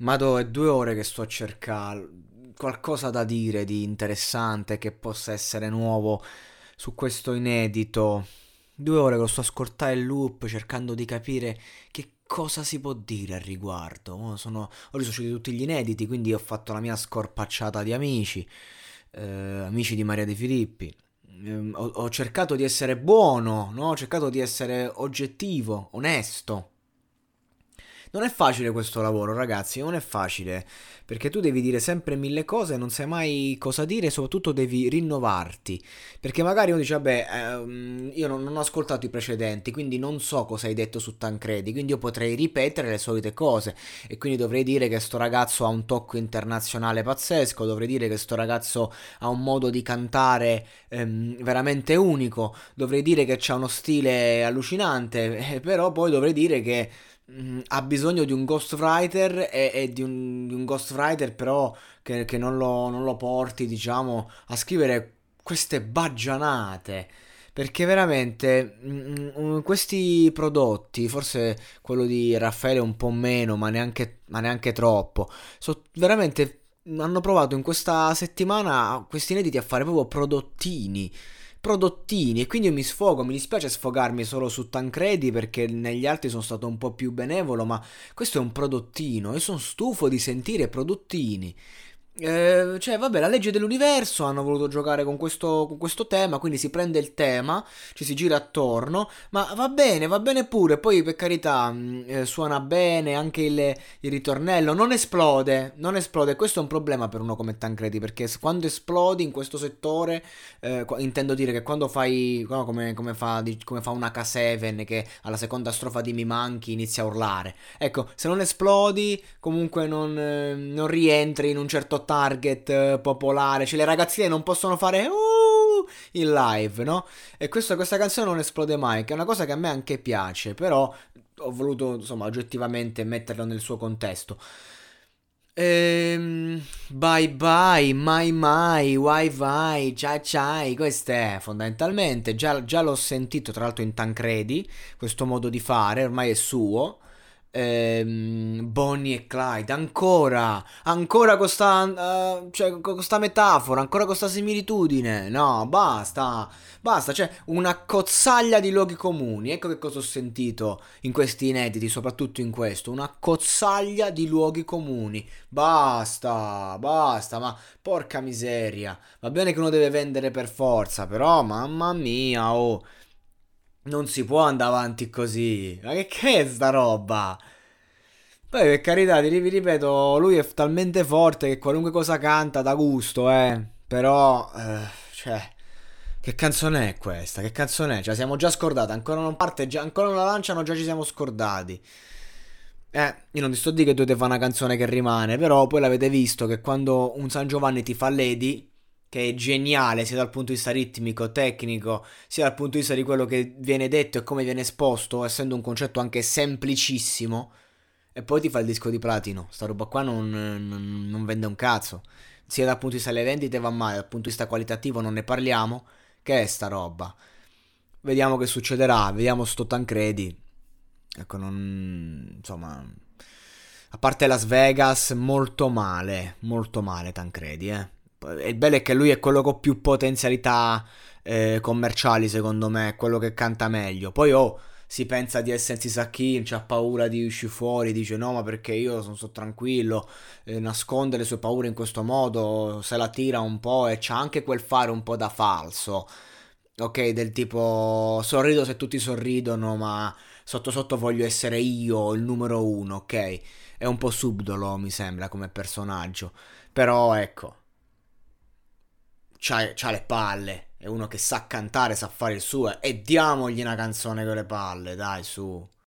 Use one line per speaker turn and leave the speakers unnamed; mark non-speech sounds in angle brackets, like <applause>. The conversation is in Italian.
Madò, è due ore che sto a cercare qualcosa da dire di interessante che possa essere nuovo su questo inedito. Due ore che lo sto a ascoltare in loop cercando di capire che cosa si può dire al riguardo. Sono, sono usciti tutti gli inediti, quindi ho fatto la mia scorpacciata di amici, eh, amici di Maria De Filippi. Ehm, ho, ho cercato di essere buono, no? ho cercato di essere oggettivo, onesto. Non è facile questo lavoro, ragazzi, non è facile, perché tu devi dire sempre mille cose, non sai mai cosa dire e soprattutto devi rinnovarti, perché magari uno dice, vabbè, ehm, io non, non, ho ascoltato i precedenti, quindi non so cosa hai detto su Tancredi, quindi io potrei ripetere le solite cose. E quindi dovrei dire che sto ragazzo ha un tocco internazionale pazzesco, dovrei dire che sto ragazzo ha un modo di cantare ehm, veramente unico, dovrei dire che c'ha uno stile allucinante, eh, <laughs> però poi dovrei dire che Mm, ha bisogno di un ghostwriter e, e di, un, di, un, ghostwriter però che, che non, lo, non, lo, porti diciamo a scrivere queste baggianate. Perché veramente mh, mm, mm, questi prodotti forse quello di Raffaele un po' meno ma neanche, ma neanche troppo so, veramente hanno provato in questa settimana questi inediti a fare proprio prodottini prodottini e quindi io mi sfogo, mi dispiace sfogarmi solo su Tancredi perché negli altri sono stato un po' più benevolo, ma questo è un prodottino, io sono stufo di sentire prodottini. Eh, cioè, vabbè, la legge dell'universo hanno voluto giocare con questo, con questo, tema, quindi si prende il tema, ci si gira attorno, ma va bene, va bene pure, poi per carità mm, eh, suona bene anche il, il, ritornello, non esplode, non esplode, questo è un problema per uno come Tancredi, perché quando esplodi in questo settore, eh, intendo dire che quando fai, no, come, come, fa, come fa una K7 che alla seconda strofa di Mi Manchi inizia a urlare, ecco, se non esplodi comunque non, eh, non rientri in un certo target eh, popolare, cioè le ragazzine non possono fare uh, in live, no? E questo, questa canzone non esplode mai, che è una cosa che a me anche piace, però ho voluto, insomma, oggettivamente metterlo nel suo contesto. Ehm, bye bye, mai mai, why vai, ciao ciao, questo è fondamentalmente, già, già l'ho sentito tra l'altro in Tancredi, questo modo di fare, ormai è suo ehm, Bonnie e Clyde, ancora, ancora con sta, uh, cioè, con sta metafora, ancora con sta similitudine, no, basta, basta, cioè una cozzaglia di luoghi comuni, ecco che cosa ho sentito in questi inediti, soprattutto in questo, una cozzaglia di luoghi comuni, basta, basta, ma porca miseria, va bene che uno deve vendere per forza, però mamma mia, oh... Non si può andare avanti così. Ma che, che è sta roba? Poi per carità, vi ripeto, lui è talmente forte che qualunque cosa canta da gusto, eh. Però, eh, cioè, che canzone è questa? Che canzone è? Cioè, siamo già scordati, ancora non parte, già, ancora non la lanciano, già ci siamo scordati. Eh, io non ti sto di che dovete fare una canzone che rimane, però poi l'avete visto che quando un San Giovanni ti fa Lady, che è geniale sia dal punto di vista ritmico, tecnico, sia dal punto di vista di quello che viene detto e come viene esposto, essendo un concetto anche semplicissimo, e poi ti fa il disco di platino. Sta roba qua non, non, non vende un cazzo. Sia dal punto di vista delle vendite va male, dal punto di vista qualitativo non ne parliamo. Che è sta roba? Vediamo che succederà, vediamo sto Tancredi. Ecco, non... insomma... A parte Las Vegas, molto male, molto male Tancredi, eh il bello è che lui è quello con più potenzialità eh, commerciali, secondo me, quello che canta meglio. Poi oh, si pensa di essersi Sachin, c'ha paura di uscire fuori, dice no, ma perché io sono so tranquillo, eh, nasconde le sue paure in questo modo, se la tira un po' e c'ha anche quel fare un po' da falso. Ok, del tipo sorrido se tutti sorridono, ma sotto sotto voglio essere io il numero uno, ok? È un po' subdolo, mi sembra, come personaggio. Però ecco, c'ha, c'ha le palle. È uno che sa cantare, sa fare il suo. E diamogli una canzone con le palle, dai, su.